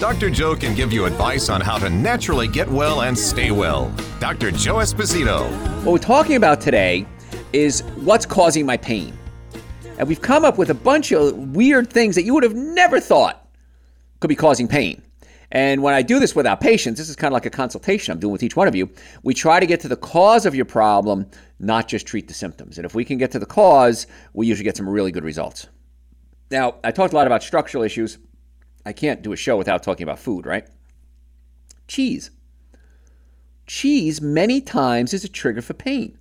Dr. Joe can give you advice on how to naturally get well and stay well. Dr. Joe Esposito. What we're talking about today is what's causing my pain. And we've come up with a bunch of weird things that you would have never thought could be causing pain. And when I do this with our patients, this is kind of like a consultation I'm doing with each one of you. We try to get to the cause of your problem, not just treat the symptoms. And if we can get to the cause, we usually get some really good results. Now, I talked a lot about structural issues. I can't do a show without talking about food, right? Cheese. Cheese, many times, is a trigger for pain.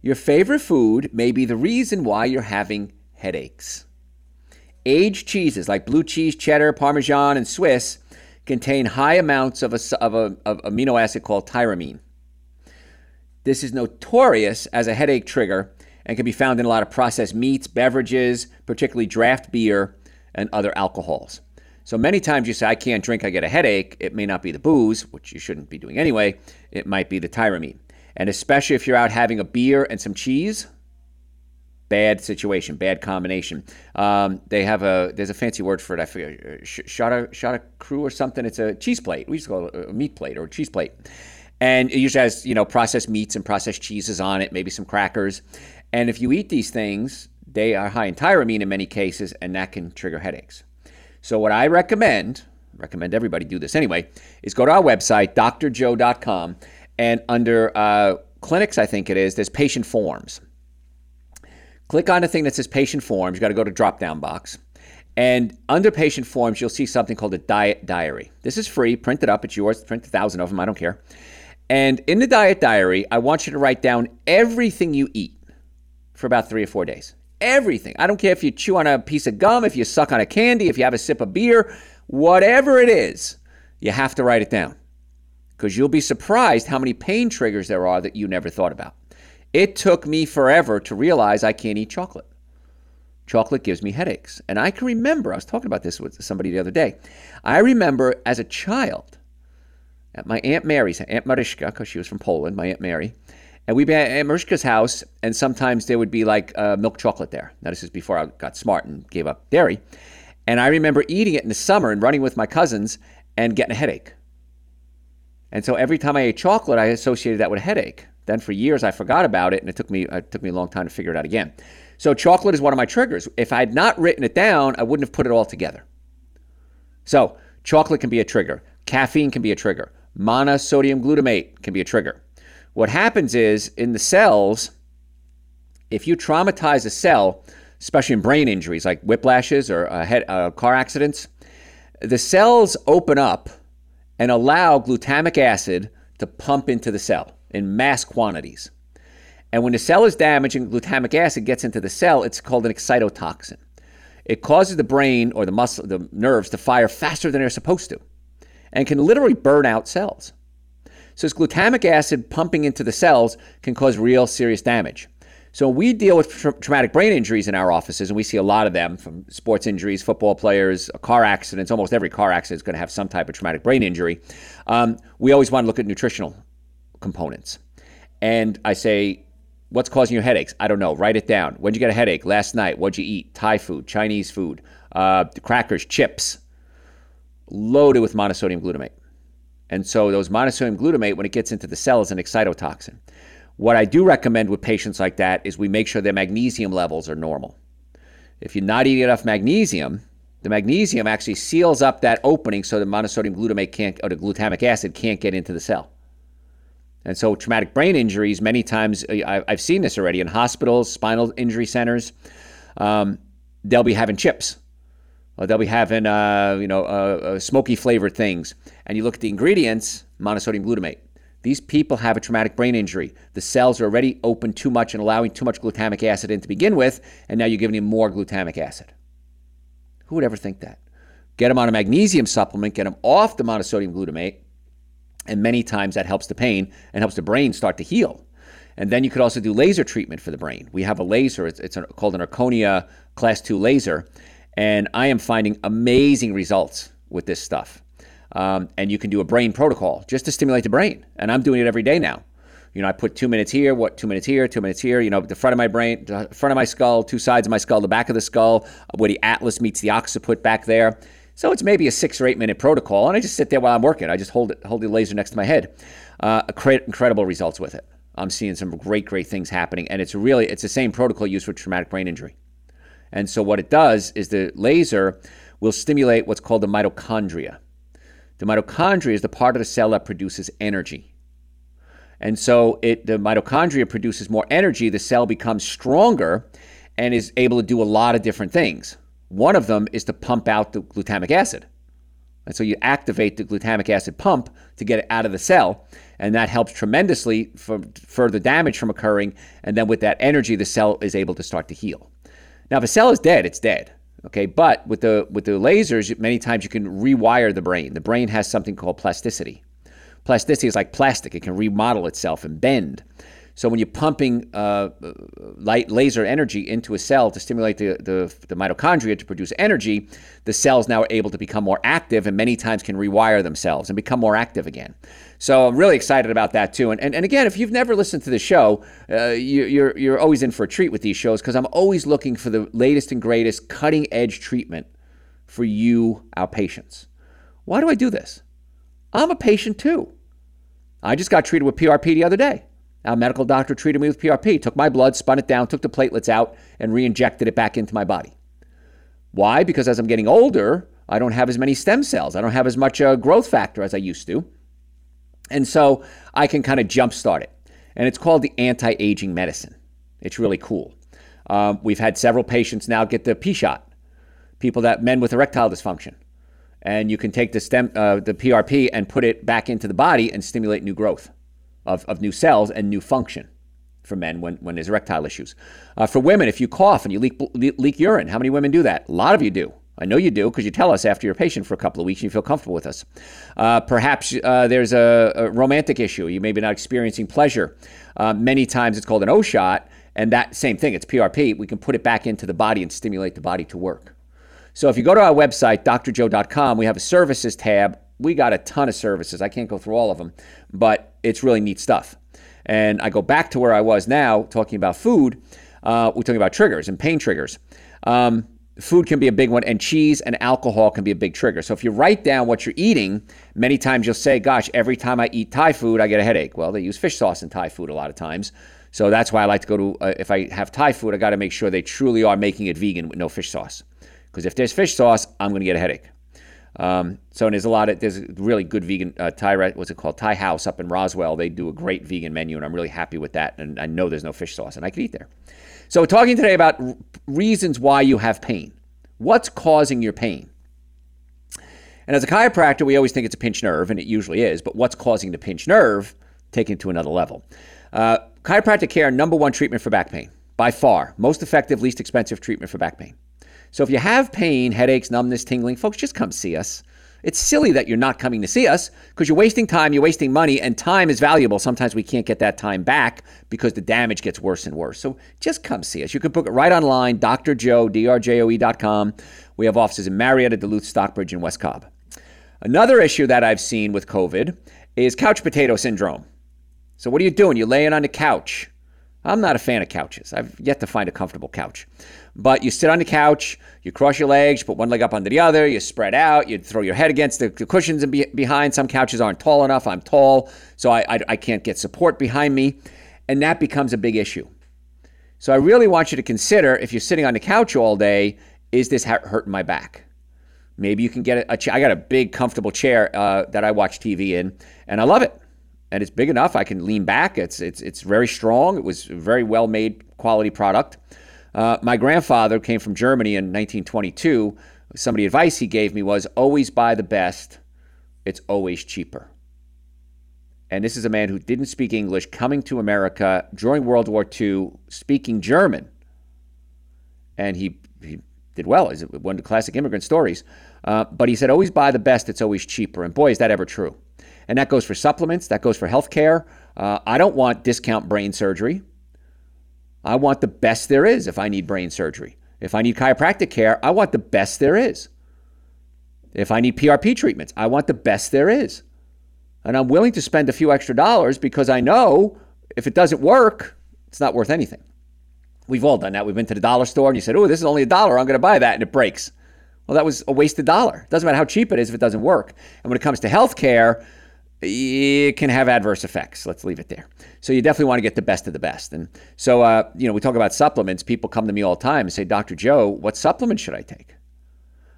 Your favorite food may be the reason why you're having headaches. Aged cheeses like blue cheese, cheddar, parmesan, and Swiss contain high amounts of, a, of, a, of amino acid called tyramine. This is notorious as a headache trigger and can be found in a lot of processed meats, beverages, particularly draft beer and other alcohols. So many times you say, I can't drink, I get a headache. It may not be the booze, which you shouldn't be doing anyway. It might be the tyramine. And especially if you're out having a beer and some cheese, bad situation, bad combination. Um, they have a, there's a fancy word for it, I forget, shot a, shot a crew or something. It's a cheese plate. We to call it a meat plate or a cheese plate. And it usually has, you know, processed meats and processed cheeses on it, maybe some crackers. And if you eat these things, they are high in tyramine in many cases, and that can trigger headaches. So what I recommend, recommend everybody do this anyway, is go to our website, drjoe.com, and under uh, clinics, I think it is, there's patient forms. Click on the thing that says patient forms. You got to go to drop down box. And under patient forms, you'll see something called a diet diary. This is free. Print it up. It's yours. Print a thousand of them. I don't care. And in the diet diary, I want you to write down everything you eat for about three or four days everything. I don't care if you chew on a piece of gum, if you suck on a candy, if you have a sip of beer, whatever it is, you have to write it down. Because you'll be surprised how many pain triggers there are that you never thought about. It took me forever to realize I can't eat chocolate. Chocolate gives me headaches. And I can remember, I was talking about this with somebody the other day. I remember as a child, at my Aunt Mary's, Aunt Mariska, because she was from Poland, my Aunt Mary, and we'd be at Mariska's house, and sometimes there would be like uh, milk chocolate there. Now, this is before I got smart and gave up dairy. And I remember eating it in the summer and running with my cousins and getting a headache. And so every time I ate chocolate, I associated that with a headache. Then for years, I forgot about it, and it took me it took me a long time to figure it out again. So chocolate is one of my triggers. If I had not written it down, I wouldn't have put it all together. So chocolate can be a trigger. Caffeine can be a trigger. Monosodium glutamate can be a trigger. What happens is in the cells, if you traumatize a cell, especially in brain injuries like whiplashes or uh, head, uh, car accidents, the cells open up and allow glutamic acid to pump into the cell in mass quantities. And when the cell is damaged and glutamic acid gets into the cell, it's called an excitotoxin. It causes the brain or the muscle, the nerves to fire faster than they're supposed to, and can literally burn out cells. So glutamic acid pumping into the cells can cause real serious damage. So we deal with tra- traumatic brain injuries in our offices, and we see a lot of them from sports injuries, football players, car accidents. Almost every car accident is going to have some type of traumatic brain injury. Um, we always want to look at nutritional components. And I say, what's causing your headaches? I don't know. Write it down. When did you get a headache? Last night. What'd you eat? Thai food, Chinese food, uh, crackers, chips, loaded with monosodium glutamate. And so those monosodium glutamate, when it gets into the cell, is an excitotoxin. What I do recommend with patients like that is we make sure their magnesium levels are normal. If you're not eating enough magnesium, the magnesium actually seals up that opening so the monosodium glutamate can't, or the glutamic acid can't get into the cell. And so, traumatic brain injuries, many times, uh, I've seen this already in hospitals, spinal injury centers, um, they'll be having chips or they'll be having, uh, you know, uh, uh, smoky flavored things. And you look at the ingredients, monosodium glutamate. These people have a traumatic brain injury. The cells are already open too much and allowing too much glutamic acid in to begin with, and now you're giving them more glutamic acid. Who would ever think that? Get them on a magnesium supplement, get them off the monosodium glutamate, And many times that helps the pain and helps the brain start to heal. And then you could also do laser treatment for the brain. We have a laser, it's, it's called an Erchonia Class 2 laser. And I am finding amazing results with this stuff. Um, and you can do a brain protocol just to stimulate the brain. And I'm doing it every day now. You know, I put two minutes here, what two minutes here, two minutes here. You know, the front of my brain, the front of my skull, two sides of my skull, the back of the skull, where the atlas meets the occiput back there. So it's maybe a six or eight minute protocol, and I just sit there while I'm working. I just hold it, hold the laser next to my head. Uh, incredible results with it. I'm seeing some great, great things happening, and it's really it's the same protocol used for traumatic brain injury. And so what it does is the laser will stimulate what's called the mitochondria. The mitochondria is the part of the cell that produces energy. And so it, the mitochondria produces more energy, the cell becomes stronger and is able to do a lot of different things. One of them is to pump out the glutamic acid. And so you activate the glutamic acid pump to get it out of the cell, and that helps tremendously for further damage from occurring. And then with that energy, the cell is able to start to heal. Now, if a cell is dead, it's dead. Okay, but with the with the lasers, many times you can rewire the brain. The brain has something called plasticity. Plasticity is like plastic; it can remodel itself and bend. So when you're pumping uh, light laser energy into a cell to stimulate the, the, the, mitochondria to produce energy, the cells now are able to become more active and many times can rewire themselves and become more active again. So I'm really excited about that too. And, and, and again, if you've never listened to the show, uh, you, you're, you're always in for a treat with these shows because I'm always looking for the latest and greatest cutting edge treatment for you, our patients. Why do I do this? I'm a patient too. I just got treated with PRP the other day. Our medical doctor treated me with PRP, took my blood, spun it down, took the platelets out, and re injected it back into my body. Why? Because as I'm getting older, I don't have as many stem cells. I don't have as much uh, growth factor as I used to. And so I can kind of jumpstart it. And it's called the anti aging medicine. It's really cool. Um, we've had several patients now get the P shot, people that men with erectile dysfunction. And you can take the stem, uh, the PRP, and put it back into the body and stimulate new growth of, of new cells and new function for men when, when there's erectile issues. Uh, for women, if you cough and you leak, leak urine, how many women do that? A lot of you do. I know you do because you tell us after you're patient for a couple of weeks and you feel comfortable with us. Uh, perhaps uh, there's a, a, romantic issue. You may be not experiencing pleasure. Uh, many times it's called an O shot, and that same thing, it's PRP. We can put it back into the body and stimulate the body to work. So if you go to our website, drjoe.com, we have a services tab. We got a ton of services. I can't go through all of them, but it's really neat stuff. And I go back to where I was now talking about food. Uh, we're talking about triggers and pain triggers. Um, food can be a big one, and cheese and alcohol can be a big trigger. So if you write down what you're eating, many times you'll say, Gosh, every time I eat Thai food, I get a headache. Well, they use fish sauce in Thai food a lot of times. So that's why I like to go to, uh, if I have Thai food, I got to make sure they truly are making it vegan with no fish sauce. Because if there's fish sauce, I'm going to get a headache. Um, so there's a lot of there's really good vegan uh, Thai what's it called Thai House up in Roswell. They do a great vegan menu, and I'm really happy with that. And I know there's no fish sauce, and I could eat there. So talking today about reasons why you have pain. What's causing your pain? And as a chiropractor, we always think it's a pinched nerve, and it usually is. But what's causing the pinched nerve? Taken to another level. Uh, chiropractic care, number one treatment for back pain by far, most effective, least expensive treatment for back pain. So if you have pain, headaches, numbness, tingling, folks, just come see us. It's silly that you're not coming to see us because you're wasting time, you're wasting money, and time is valuable. Sometimes we can't get that time back because the damage gets worse and worse. So just come see us. You can book it right online, Dr. Joe, drjoe.com. We have offices in Marietta, Duluth, Stockbridge, and West Cobb. Another issue that I've seen with COVID is couch potato syndrome. So what are you doing? You're laying on the couch. I'm not a fan of couches. I've yet to find a comfortable couch. But you sit on the couch, you cross your legs, you put one leg up under the other, you spread out, you throw your head against the, the cushions and be, behind. Some couches aren't tall enough. I'm tall, so I, I, I can't get support behind me. And that becomes a big issue. So I really want you to consider if you're sitting on the couch all day, is this hurting my back? Maybe you can get a, a chair. I got a big, comfortable chair uh, that I watch TV in, and I love it. And it's big enough. I can lean back. It's it's it's very strong. It was a very well made quality product. Uh, my grandfather came from Germany in 1922. Some of the advice he gave me was always buy the best, it's always cheaper. And this is a man who didn't speak English, coming to America during World War II, speaking German. And he, he did well. He's one of the classic immigrant stories. Uh, but he said, always buy the best, it's always cheaper. And boy, is that ever true. And that goes for supplements, that goes for healthcare. Uh, I don't want discount brain surgery. I want the best there is if I need brain surgery. If I need chiropractic care, I want the best there is. If I need PRP treatments, I want the best there is. And I'm willing to spend a few extra dollars because I know if it doesn't work, it's not worth anything. We've all done that. We've been to the dollar store and you said, oh, this is only a dollar. I'm going to buy that. And it breaks. Well, that was a wasted dollar. It doesn't matter how cheap it is if it doesn't work. And when it comes to healthcare, it can have adverse effects. Let's leave it there. So you definitely want to get the best of the best. And so, uh, you know, we talk about supplements. People come to me all the time and say, Dr. Joe, what supplement should I take?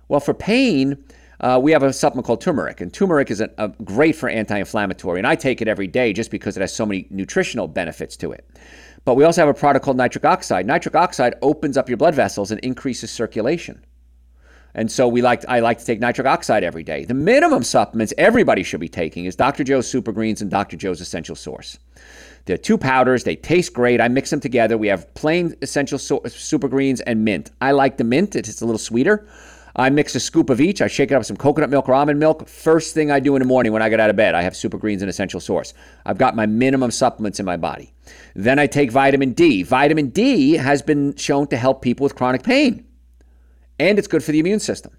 Well, for pain, uh, we have a supplement called turmeric, and turmeric is a, a great for anti-inflammatory, and I take it every day just because it has so many nutritional benefits to it. But we also have a product called nitric oxide. Nitric oxide opens up your blood vessels and increases circulation. And so we like I like to take nitric oxide every day. The minimum supplements everybody should be taking is Dr. Joe's Super Greens and Dr. Joe's Essential Source. They're two powders. They taste great. I mix them together. We have plain Essential so- Super Greens and mint. I like the mint. It's a little sweeter. I mix a scoop of each. I shake it up with some coconut milk or almond milk. First thing I do in the morning when I get out of bed, I have Super Greens and Essential Source. I've got my minimum supplements in my body. Then I take vitamin D. Vitamin D has been shown to help people with chronic pain, and it's good for the immune system.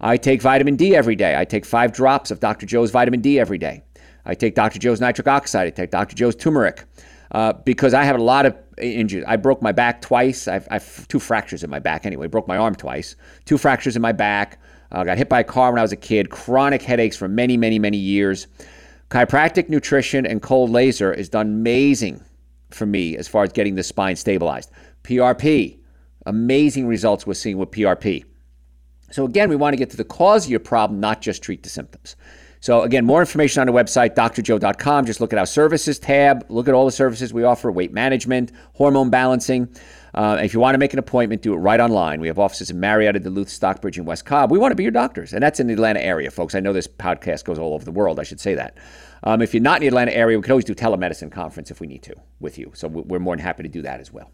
I take vitamin D every day. I take five drops of Dr. Joe's vitamin D every day. I take Dr. Joe's nitric oxide. I take Dr. Joe's turmeric uh, because I have a lot of injuries. I broke my back twice. I've, two fractures in my back anyway. Broke my arm twice. Two fractures in my back. Uh, got hit by a car when I was a kid. Chronic headaches for many, many, many years. Chiropractic nutrition and cold laser has done amazing for me as far as getting the spine stabilized. PRP, amazing results we're seeing with PRP. So again, we want to get to the cause of your problem, not just treat the symptoms. So, again, more information on the website, drjoe.com. Just look at our services tab, look at all the services we offer weight management, hormone balancing. Uh, if you want to make an appointment, do it right online. We have offices in Marietta, Duluth, Stockbridge, and West Cobb. We want to be your doctors, and that's in the Atlanta area, folks. I know this podcast goes all over the world. I should say that. Um, if you're not in the Atlanta area, we can always do telemedicine conference if we need to with you. So we're more than happy to do that as well.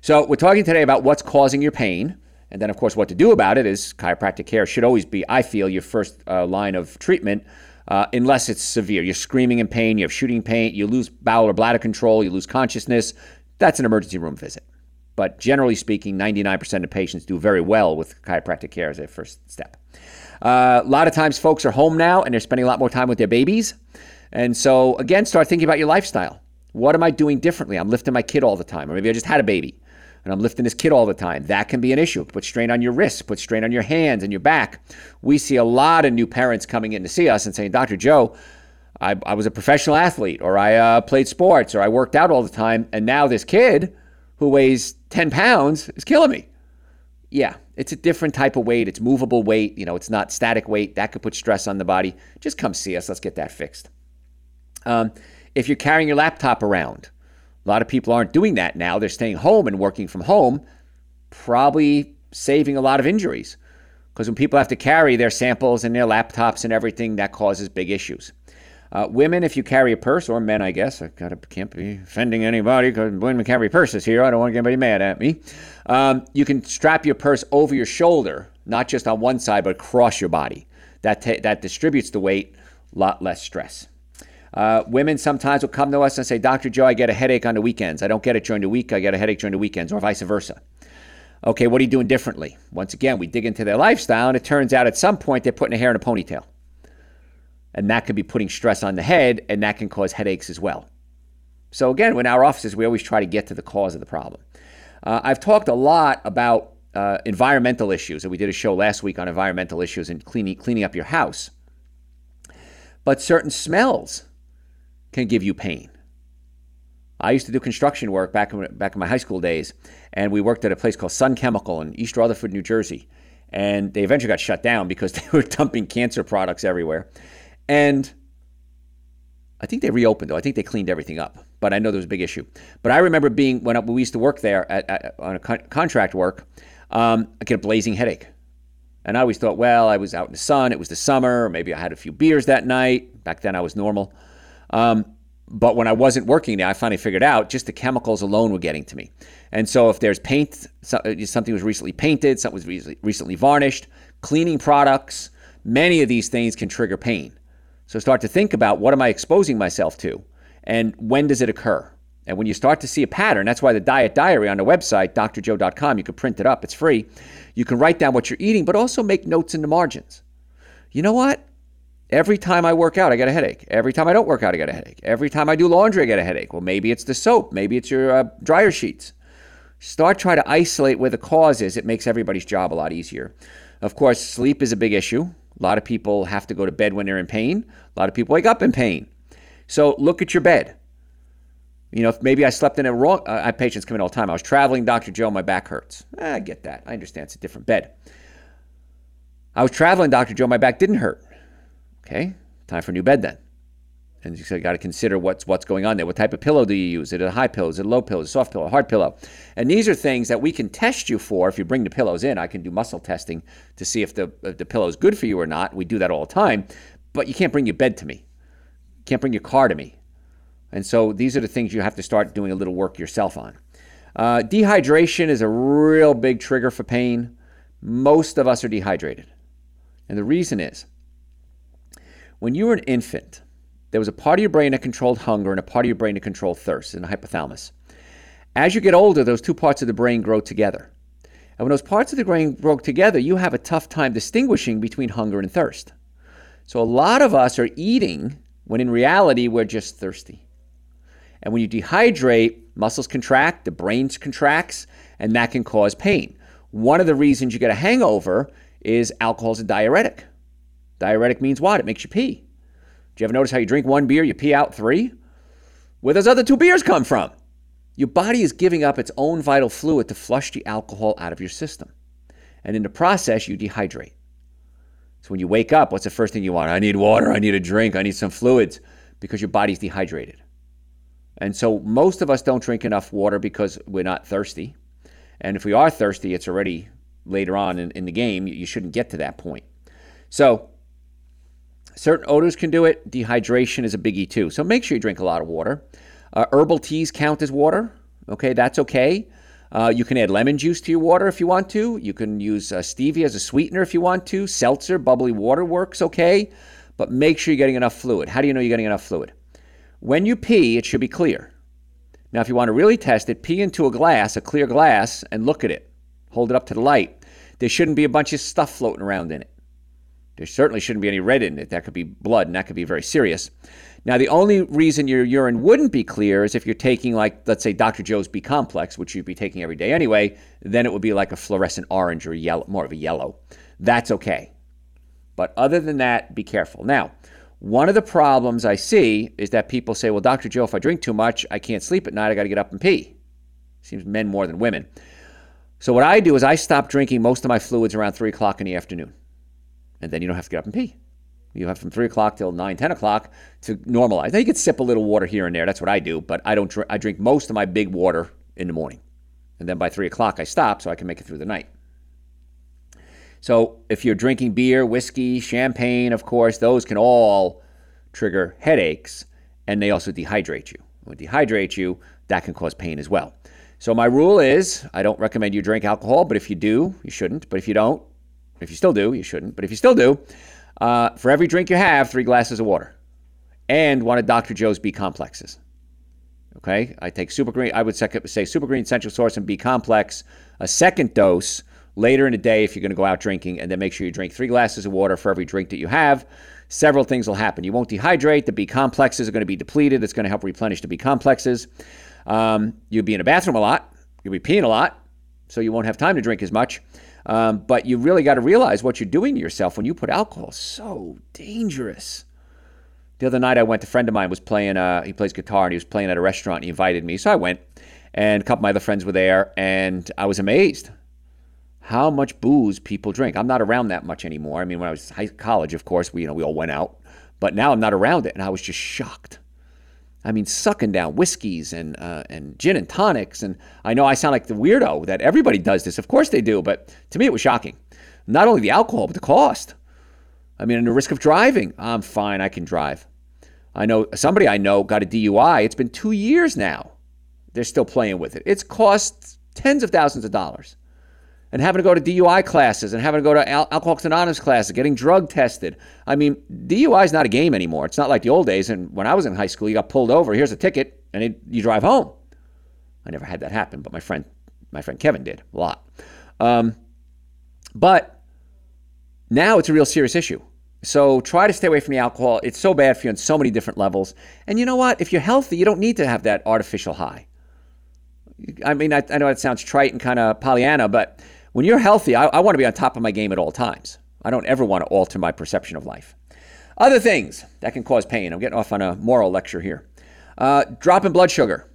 So we're talking today about what's causing your pain. And then, of course, what to do about it is chiropractic care should always be, I feel, your first uh, line of treatment, uh, unless it's severe. You're screaming in pain, you have shooting pain, you lose bowel or bladder control, you lose consciousness. That's an emergency room visit. But generally speaking, 99% of patients do very well with chiropractic care as their first step. Uh, a lot of times, folks are home now and they're spending a lot more time with their babies. And so, again, start thinking about your lifestyle. What am I doing differently? I'm lifting my kid all the time, or maybe I just had a baby and I'm lifting this kid all the time. That can be an issue. Put strain on your wrists, put strain on your hands and your back. We see a lot of new parents coming in to see us and saying, Dr. Joe, I, I was a professional athlete, or I uh, played sports, or I worked out all the time, and now this kid who weighs 10 pounds is killing me. Yeah, it's a different type of weight. It's movable weight. You know, it's not static weight. That could put stress on the body. Just come see us. Let's get that fixed. Um, if you're carrying your laptop around, a lot of people aren't doing that now. They're staying home and working from home, probably saving a lot of injuries. Because when people have to carry their samples and their laptops and everything, that causes big issues. Uh, women, if you carry a purse, or men, I guess, I gotta, can't be offending anybody because women carry purses here. I don't want to get anybody mad at me. Um, you can strap your purse over your shoulder, not just on one side, but across your body. That, that distributes the weight, a lot less stress. Uh, women sometimes will come to us and say, Dr. Joe, I get a headache on the weekends. I don't get it during the week. I get a headache during the weekends, or vice versa. Okay, what are you doing differently? Once again, we dig into their lifestyle, and it turns out at some point they're putting a hair in a ponytail. And that could be putting stress on the head, and that can cause headaches as well. So, again, in our offices, we always try to get to the cause of the problem. Uh, I've talked a lot about uh, environmental issues, and we did a show last week on environmental issues and cleaning, cleaning up your house. But certain smells can give you pain. I used to do construction work back in, back in my high school days, and we worked at a place called Sun Chemical in East Rutherford, New Jersey. And they eventually got shut down because they were dumping cancer products everywhere. And I think they reopened, though. I think they cleaned everything up, but I know there was a big issue. But I remember being, when we used to work there at, at, on a con- contract work, um, I get a blazing headache. And I always thought, well, I was out in the sun, it was the summer, maybe I had a few beers that night. Back then I was normal. Um, but when I wasn't working there, I finally figured out just the chemicals alone were getting to me. And so if there's paint, uh, something was recently painted, something was recently varnished, cleaning products, many of these things can trigger pain. So start to think about what am I exposing myself to and when does it occur? And when you start to see a pattern, that's why the diet diary on the website, drjoe.com, you can print it up, it's free. You can write down what you're eating, but also make notes in the margins. You know what? Every time I work out, I get a headache. Every time I don't work out, I get a headache. Every time I do laundry, I get a headache. Well, maybe it's the soap. Maybe it's your uh, dryer sheets. Start trying to isolate where the cause is. It makes everybody's job a lot easier. Of course, sleep is a big issue. A lot of people have to go to bed when they're in pain. A lot of people wake up in pain. So look at your bed. You know, if maybe I slept in a wrong, uh, patients come in all the time. I was traveling, Dr. Joe, my back hurts. Eh, I get that. I understand it's a different bed. I was traveling, Dr. Joe, my back didn't hurt. Okay, time for a new bed then. And you got to consider what's what's going on there. What type of pillow do you use? Is it a high pillow? Is it a low pillow? Is it a soft pillow? A hard pillow? And these are things that we can test you for. If you bring the pillows in, I can do muscle testing to see if the if the pillow is good for you or not. We do that all the time. But you can't bring your bed to me. You can't bring your car to me. And so these are the things you have to start doing a little work yourself on. Uh, dehydration is a real big trigger for pain. Most of us are dehydrated. And the reason is when you were an infant, there was a part of your brain that controlled hunger and a part of your brain that controlled thirst in the hypothalamus. As you get older, those two parts of the brain grow together. And when those parts of the brain grow together, you have a tough time distinguishing between hunger and thirst. So a lot of us are eating when in reality we're just thirsty. And when you dehydrate, muscles contract, the brain contracts, and that can cause pain. One of the reasons you get a hangover is alcohol is a diuretic. Diuretic means what? It makes you pee. Do you ever notice how you drink one beer, you pee out three? Where those other two beers come from? Your body is giving up its own vital fluid to flush the alcohol out of your system. And in the process, you dehydrate. So when you wake up, what's the first thing you want? I need water, I need a drink, I need some fluids because your body's dehydrated. And so most of us don't drink enough water because we're not thirsty. And if we are thirsty, it's already later on in, in the game. You shouldn't get to that point. So certain odors can do it. Dehydration is a biggie too. So make sure you drink a lot of water. Uh, herbal teas count as water. Okay, that's okay. Uh, you can add lemon juice to your water if you want to. You can use uh, stevia as a sweetener if you want to. Seltzer, bubbly water works okay. But make sure you're getting enough fluid. How do you know you're getting enough fluid? When you pee, it should be clear. Now, if you want to really test it, pee into a glass, a clear glass, and look at it. Hold it up to the light. There shouldn't be a bunch of stuff floating around in it. There certainly shouldn't be any red in it. That could be blood, and that could be very serious. Now, the only reason your urine wouldn't be clear is if you're taking, like, let's say, Dr. Joe's B complex, which you'd be taking every day anyway, then it would be like a fluorescent orange or yellow, more of a yellow. That's okay. But other than that, be careful. Now, one of the problems I see is that people say, well, Dr. Joe, if I drink too much, I can't sleep at night. I got to get up and pee. Seems men more than women. So what I do is I stop drinking most of my fluids around 3 o'clock in the afternoon. And then you don't have to get up and pee. You have from 3 o'clock till 9, 10 o'clock to normalize. Now you can sip a little water here and there. That's what I do. But I don't. Dr- I drink most of my big water in the morning. And then by 3 o'clock I stop so I can make it through the night. So if you're drinking beer, whiskey, champagne, of course, those can all trigger headaches and they also dehydrate you. When dehydrate you, that can cause pain as well. So my rule is I don't recommend you drink alcohol, but if you do, you shouldn't. But if you don't, if you still do, you shouldn't. But if you still do, uh, for every drink you have, three glasses of water and one of Dr. Joe's B complexes. Okay, I take super green. I would say super green essential source and B complex, a second dose later in the day if you're going to go out drinking, and then make sure you drink three glasses of water for every drink that you have. Several things will happen. You won't dehydrate. The B complexes are going to be depleted. It's going to help replenish the B complexes. Um, you'll be in a bathroom a lot. You'll be peeing a lot, so you won't have time to drink as much. Um, but you really got to realize what you're doing to yourself when you put alcohol. So dangerous. The other night, I went. A friend of mine was playing. Uh, he plays guitar, and he was playing at a restaurant. And he invited me, so I went. And a couple of my other friends were there, and I was amazed how much booze people drink. I'm not around that much anymore. I mean, when I was high college, of course, we you know we all went out, but now I'm not around it, and I was just shocked. I mean, sucking down whiskeys and uh, and gin and tonics, and I know I sound like the weirdo that everybody does this. Of course they do, but to me it was shocking. Not only the alcohol, but the cost. I mean, and the risk of driving. I'm fine. I can drive. I know somebody I know got a DUI. It's been two years now. They're still playing with it. It's cost tens of thousands of dollars. And having to go to DUI classes and having to go to Al- Alcoholics Anonymous classes, getting drug tested. I mean, DUI is not a game anymore. It's not like the old days. And when I was in high school, you got pulled over. Here's a ticket, and it, you drive home. I never had that happen, but my friend, my friend Kevin did a lot. Um, but now it's a real serious issue. So try to stay away from the alcohol. It's so bad for you on so many different levels. And you know what? If you're healthy, you don't need to have that artificial high. I mean, I, I know it sounds trite and kind of Pollyanna, but when you're healthy, I, I want to be on top of my game at all times. I don't ever want to alter my perception of life. Other things that can cause pain. I'm getting off on a moral lecture here. Uh, drop in blood sugar.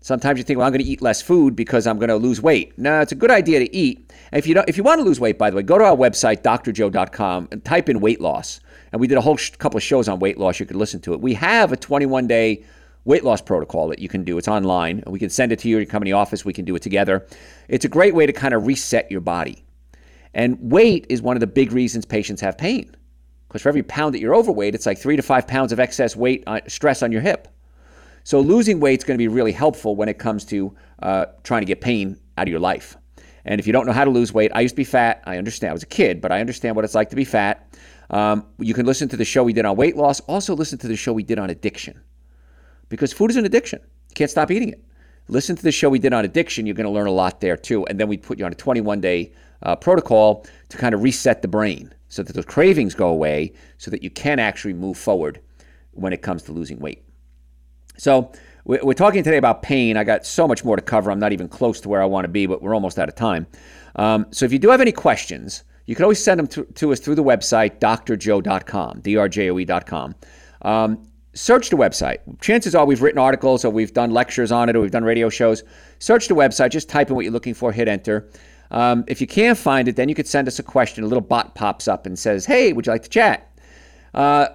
Sometimes you think, well, I'm going to eat less food because I'm going to lose weight. No, it's a good idea to eat. If you don't, if you want to lose weight, by the way, go to our website, drjoe.com, and type in weight loss. And we did a whole sh- couple of shows on weight loss. You could listen to it. We have a 21 day weight loss protocol that you can do. It's online. We can send it to you. The office. We can do it together. It's a great way to kind of reset your body. And weight is one of the big reasons patients have pain. Because for every pound that you're overweight, it's like three to five pounds of excess weight uh, stress on your hip. So losing weight is going to be really helpful when it comes to uh, trying to get pain out of your life. And if you don't know how to lose weight, I used to be fat. I understand. I was a kid, but I understand what it's like to be fat. Um, you can listen to the show we did on weight loss. Also, listen to the show we did on addiction because food is an addiction. You can't stop eating it. Listen to the show we did on addiction. You're going to learn a lot there too. And then we put you on a 21 day uh, protocol to kind of reset the brain so that the cravings go away so that you can actually move forward when it comes to losing weight. So, we're talking today about pain. I got so much more to cover. I'm not even close to where I want to be, but we're almost out of time. Um, so, if you do have any questions, you can always send them to, to us through the website, drjoe.com, drjoe.com. Um, search the website. Chances are we've written articles or we've done lectures on it or we've done radio shows. Search the website, just type in what you're looking for, hit enter. Um, if you can't find it, then you could send us a question. A little bot pops up and says, Hey, would you like to chat? Uh,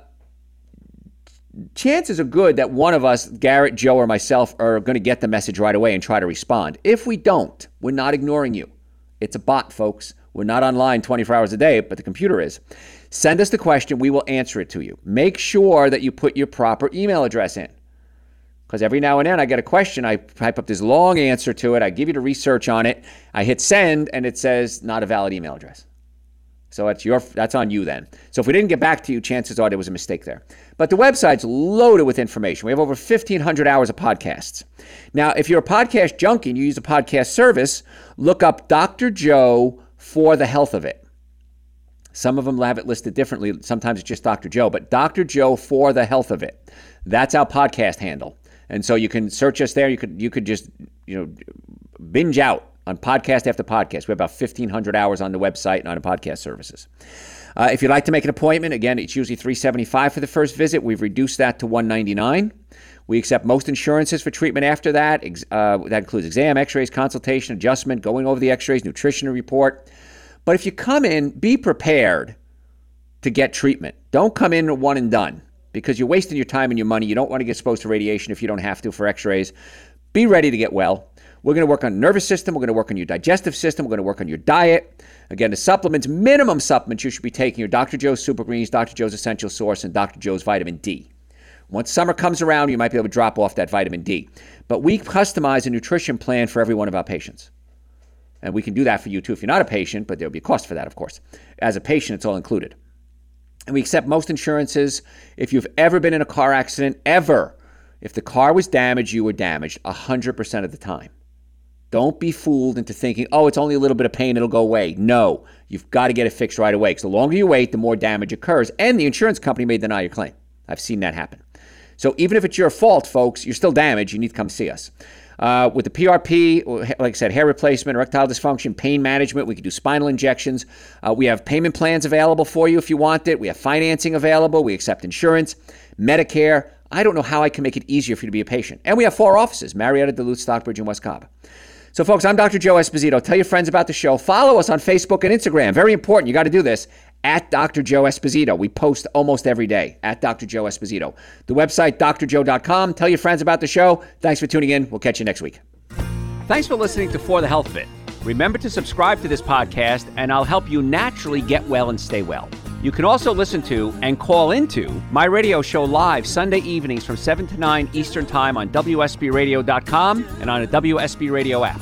chances are good that one of us, Garrett, Joe, or myself, are going to get the message right away and try to respond. If we don't, we're not ignoring you. It's a bot, folks. We're not online 24 hours a day, but the computer is. Send us the question. We will answer it to you. Make sure that you put your proper email address in. Because every now and then I get a question, I type up this long answer to it, I give you the research on it, I hit send, and it says not a valid email address. So that's your that's on you then. So if we didn't get back to you, chances are there was a mistake there. But the website's loaded with information. We have over 1,500 hours of podcasts. Now, if you're a podcast junkie and you use a podcast service, look up Dr. Joe for the health of it. Some of them have it listed differently. Sometimes it's just Dr. Joe, but Dr. Joe for the health of it. That's our podcast handle. And so you can search us there. You could you could just you know binge out on podcast after podcast. We have about 1,500 hours on the website and on the podcast services. Uh, if you'd like to make an appointment, again, it's usually 375 for the first visit. We've reduced that to 199. We accept most insurances for treatment after that. Uh, that includes exam, x-rays, consultation, adjustment, going over the x-rays, nutrition report. But if you come in, be prepared to get treatment. Don't come in one and done because you're wasting your time and your money. You don't want to get exposed to radiation if you don't have to for x-rays. Be ready to get well. We're going to work on nervous system. We're going to work on your digestive system. We're going to work on your diet. Again, the supplements, minimum supplements you should be taking are Dr. Joe's Super Greens, Dr. Joe's Essential Source, and Dr. Joe's Vitamin D. Once summer comes around, you might be able to drop off that vitamin D. But we customize a nutrition plan for every one of our patients. And we can do that for you too if you're not a patient, but there'll be a cost for that, of course. As a patient, it's all included. And we accept most insurances. If you've ever been in a car accident, ever, if the car was damaged, you were damaged 100% of the time. Don't be fooled into thinking, oh, it's only a little bit of pain, it'll go away. No, you've got to get it fixed right away because the longer you wait, the more damage occurs, and the insurance company may deny your claim. I've seen that happen. So even if it's your fault, folks, you're still damaged, you need to come see us. Uh, with the PRP, like I said, hair replacement, erectile dysfunction, pain management, we can do spinal injections. Uh, we have payment plans available for you if you want it. We have financing available. We accept insurance, Medicare. I don't know how I can make it easier for you to be a patient. And we have four offices Marietta, Duluth, Stockbridge, and West Cobb. So, folks, I'm Dr. Joe Esposito. Tell your friends about the show. Follow us on Facebook and Instagram. Very important. You got to do this at Dr. Joe Esposito. We post almost every day at Dr. Joe Esposito. The website, drjoe.com. Tell your friends about the show. Thanks for tuning in. We'll catch you next week. Thanks for listening to For the Health Fit. Remember to subscribe to this podcast, and I'll help you naturally get well and stay well. You can also listen to and call into my radio show live Sunday evenings from 7 to 9 Eastern Time on WSBRadio.com and on a WSB Radio app.